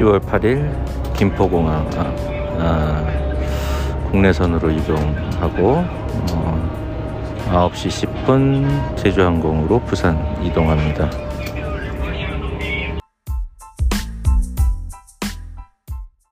10월 8일 김포공항 아, 아, 국내선으로 이동하고 어, 9시 10분 제주항공으로 부산 이동합니다.